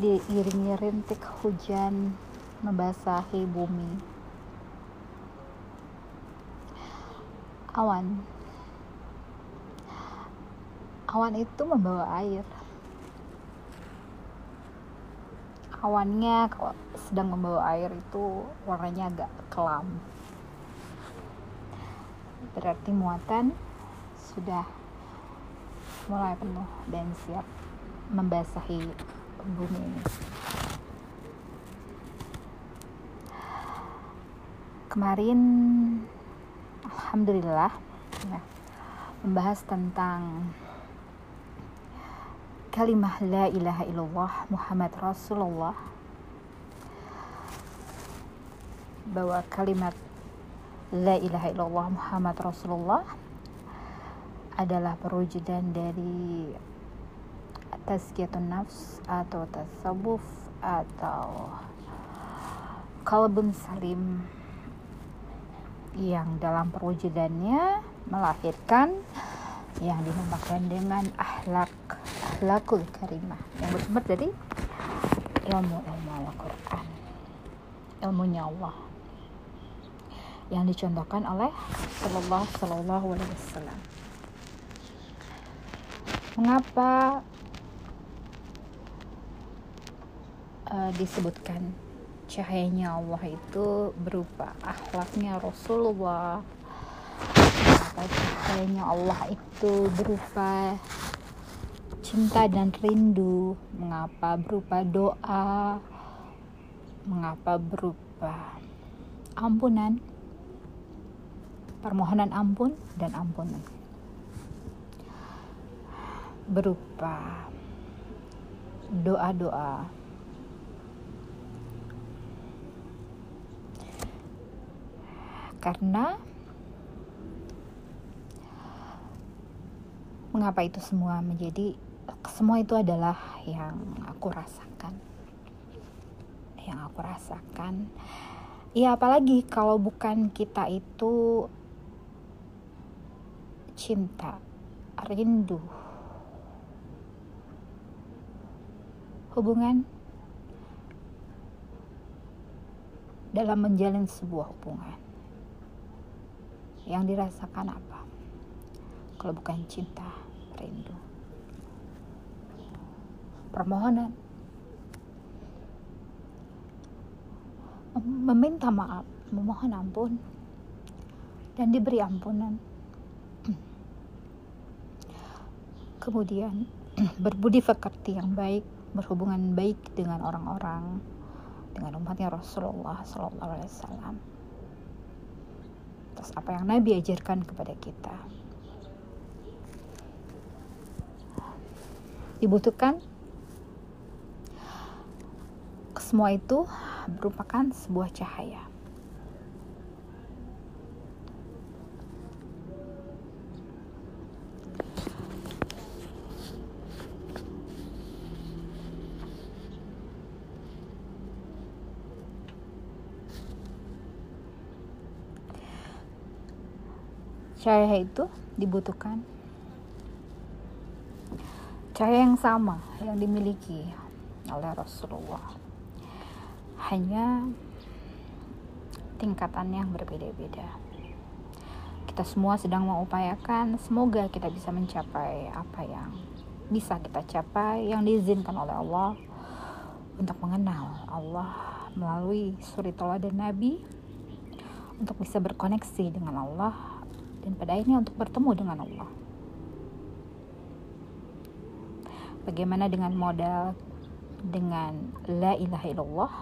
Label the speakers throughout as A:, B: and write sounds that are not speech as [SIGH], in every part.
A: diiringi rintik hujan membasahi bumi. Awan. Awan itu membawa air. Awannya kalau sedang membawa air itu warnanya agak kelam. Berarti muatan sudah mulai penuh dan siap membasahi bumi ini. Kemarin, alhamdulillah, ya, membahas tentang kalimah la ilaha illallah Muhammad Rasulullah bahwa kalimat la ilaha illallah Muhammad Rasulullah adalah perwujudan dari tazkiyatun nafs atau tasawuf atau kalbun salim yang dalam perwujudannya melahirkan yang dinamakan dengan akhlak akhlakul karimah. Yang bersumber dari ilmu ilmu Al-Quran ilmunya Allah. Yang dicontohkan oleh Rasulullah Sallallahu Alaihi Wasallam. Mengapa uh, disebutkan cahayanya Allah itu berupa akhlaknya Rasulullah. Mengapa cahayanya Allah itu berupa cinta dan rindu. Mengapa berupa doa? Mengapa berupa ampunan? Permohonan ampun dan ampunan. Berupa doa-doa karena mengapa itu semua menjadi semua itu adalah yang aku rasakan. Yang aku rasakan. Ya apalagi kalau bukan kita itu cinta rindu. Hubungan dalam menjalin sebuah hubungan yang dirasakan apa? Kalau bukan cinta rindu. Permohonan. Meminta maaf memohon ampun dan diberi ampunan. Kemudian [CLEARS THROAT] berbudi pekerti yang baik berhubungan baik dengan orang-orang dengan umatnya Rasulullah Sallallahu Alaihi Wasallam. Terus apa yang Nabi ajarkan kepada kita? Dibutuhkan semua itu merupakan sebuah cahaya. Cahaya itu dibutuhkan. Cahaya yang sama yang dimiliki oleh Rasulullah. Hanya tingkatannya yang berbeda-beda. Kita semua sedang mengupayakan semoga kita bisa mencapai apa yang bisa kita capai yang diizinkan oleh Allah untuk mengenal Allah melalui suri dan Nabi untuk bisa berkoneksi dengan Allah dan pada akhirnya untuk bertemu dengan Allah. Bagaimana dengan modal dengan la ilaha illallah?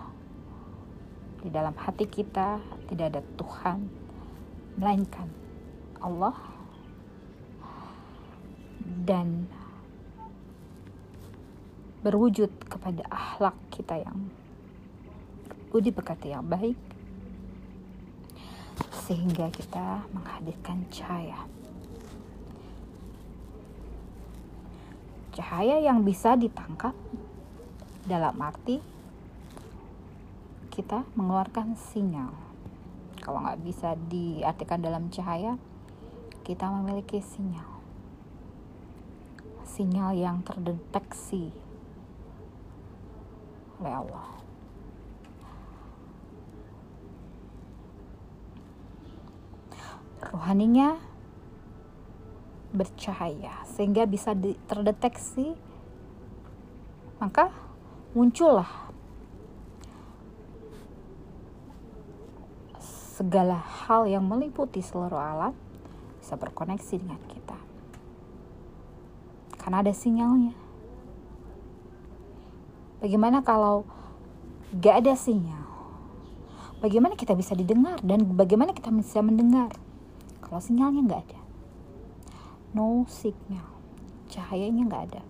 A: Di dalam hati kita tidak ada Tuhan melainkan Allah. Dan berwujud kepada akhlak kita yang budi pekerti yang baik sehingga kita menghadirkan cahaya. Cahaya yang bisa ditangkap dalam arti kita mengeluarkan sinyal. Kalau nggak bisa diartikan dalam cahaya kita memiliki sinyal. Sinyal yang terdeteksi oleh Allah rohaninya bercahaya sehingga bisa terdeteksi maka muncullah segala hal yang meliputi seluruh alam bisa berkoneksi dengan kita. Karena ada sinyalnya. Bagaimana kalau gak ada sinyal? Bagaimana kita bisa didengar dan bagaimana kita bisa mendengar kalau sinyalnya nggak ada. No signal. Cahayanya nggak ada.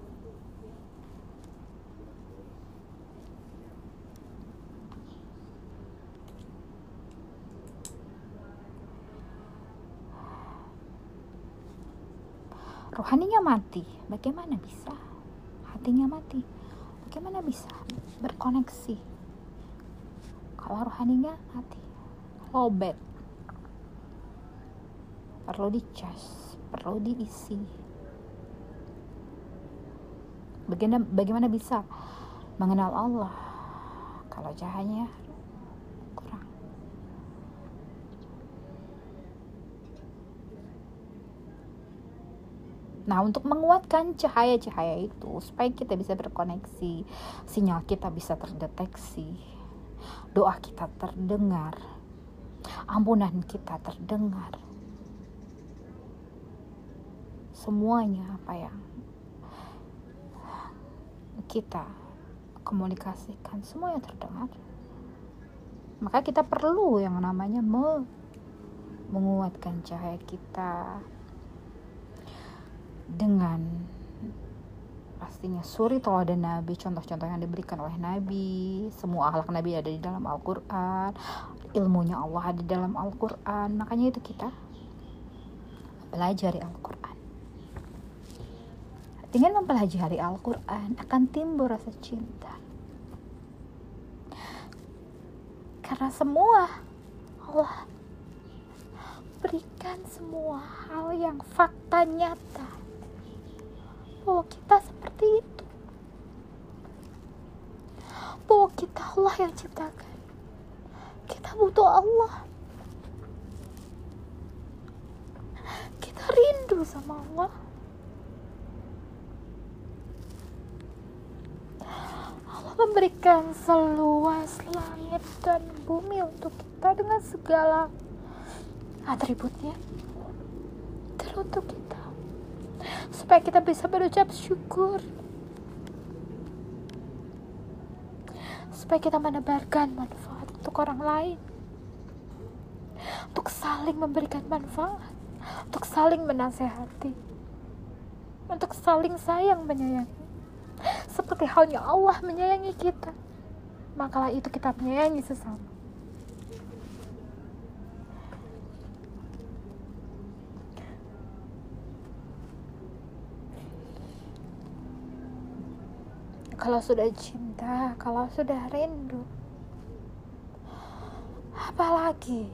A: Rohaninya mati. Bagaimana bisa? Hatinya mati. Bagaimana bisa berkoneksi? Kalau rohaninya mati. Lobet perlu dicas perlu diisi. Bagaimana bagaimana bisa mengenal Allah kalau cahayanya kurang? Nah, untuk menguatkan cahaya-cahaya itu supaya kita bisa berkoneksi, sinyal kita bisa terdeteksi, doa kita terdengar, ampunan kita terdengar, semuanya apa yang kita komunikasikan semuanya terdengar. Maka kita perlu yang namanya me menguatkan cahaya kita dengan pastinya suri dan Nabi contoh-contoh yang diberikan oleh Nabi semua akhlak Nabi ada di dalam Al-Quran ilmunya Allah ada di dalam Al-Quran. Makanya itu kita pelajari Al-Quran dengan mempelajari Al-Quran akan timbul rasa cinta. Karena semua Allah berikan semua hal yang fakta nyata bahwa kita seperti itu. Bahwa kita Allah yang ciptakan. Kita butuh Allah. Kita rindu sama Allah. Memberikan seluas langit dan bumi untuk kita dengan segala atributnya. Teruntuk kita. Supaya kita bisa berucap syukur. Supaya kita menebarkan manfaat untuk orang lain. Untuk saling memberikan manfaat. Untuk saling menasehati. Untuk saling sayang menyayangi seperti halnya Allah menyayangi kita makalah itu kita menyayangi sesama kalau sudah cinta, kalau sudah rindu, apalagi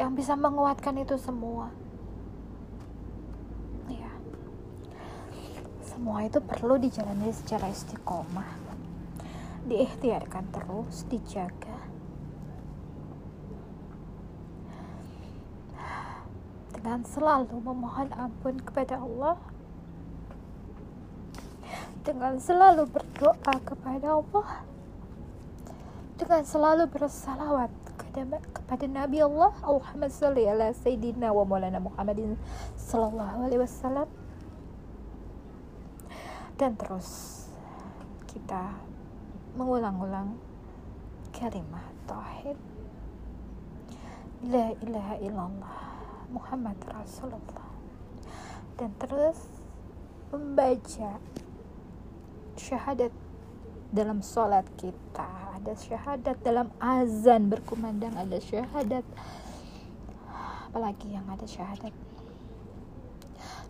A: yang bisa menguatkan itu semua? Semua itu perlu dijalani secara istiqomah. Diikhtiarkan terus dijaga. Dengan selalu memohon ampun kepada Allah. Dengan selalu berdoa kepada Allah. Dengan selalu bersalawat kepada Nabi Allah. Muhammad sallallahu alaihi wasallam dan terus kita mengulang-ulang kalimat tauhid. La ilaha illallah Muhammad Rasulullah. Dan terus membaca syahadat dalam sholat kita. Ada syahadat dalam azan berkumandang ada syahadat apalagi yang ada syahadat?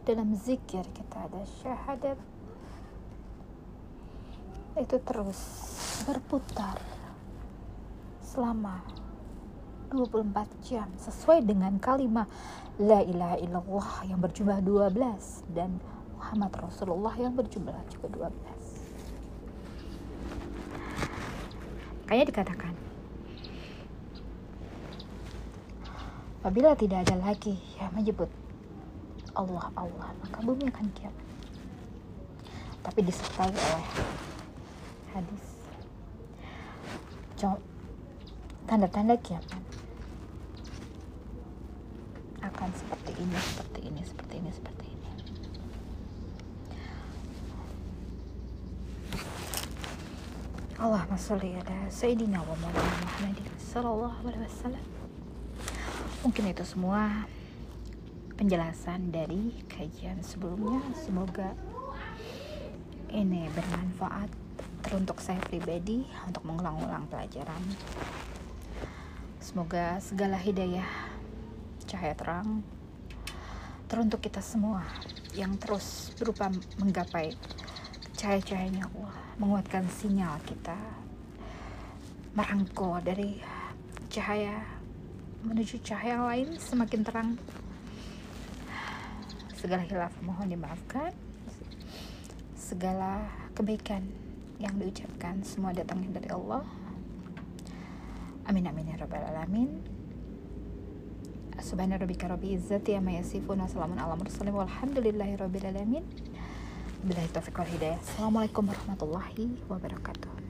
A: Dalam zikir kita ada syahadat itu terus berputar selama 24 jam sesuai dengan kalimat la ilaha illallah yang berjumlah 12 dan Muhammad Rasulullah yang berjumlah juga 12 kayaknya dikatakan apabila tidak ada lagi yang menyebut Allah Allah maka bumi akan kiamat tapi disertai oleh hadis tanda-tanda kiamat akan seperti ini, seperti ini, seperti ini, seperti ini. Allahumma salli ala Sayyidina wa Maulana Muhammadin sallallahu alaihi wasallam. Mungkin itu semua penjelasan dari kajian sebelumnya. Semoga ini bermanfaat teruntuk saya pribadi untuk mengulang-ulang pelajaran. Semoga segala hidayah cahaya terang teruntuk kita semua yang terus berupa menggapai cahaya-cahayanya Allah, menguatkan sinyal kita merangkul dari cahaya menuju cahaya lain semakin terang. Segala hilaf mohon dimaafkan. Segala kebaikan yang diucapkan semua datangnya dari Allah. Amin amin ya rabbal alamin. Subhana rabbika rabbi izzati amma yasifun wa salamun ala mursalin walhamdulillahi rabbil alamin. Billahi taufiq wal hidayah. Assalamualaikum warahmatullahi wabarakatuh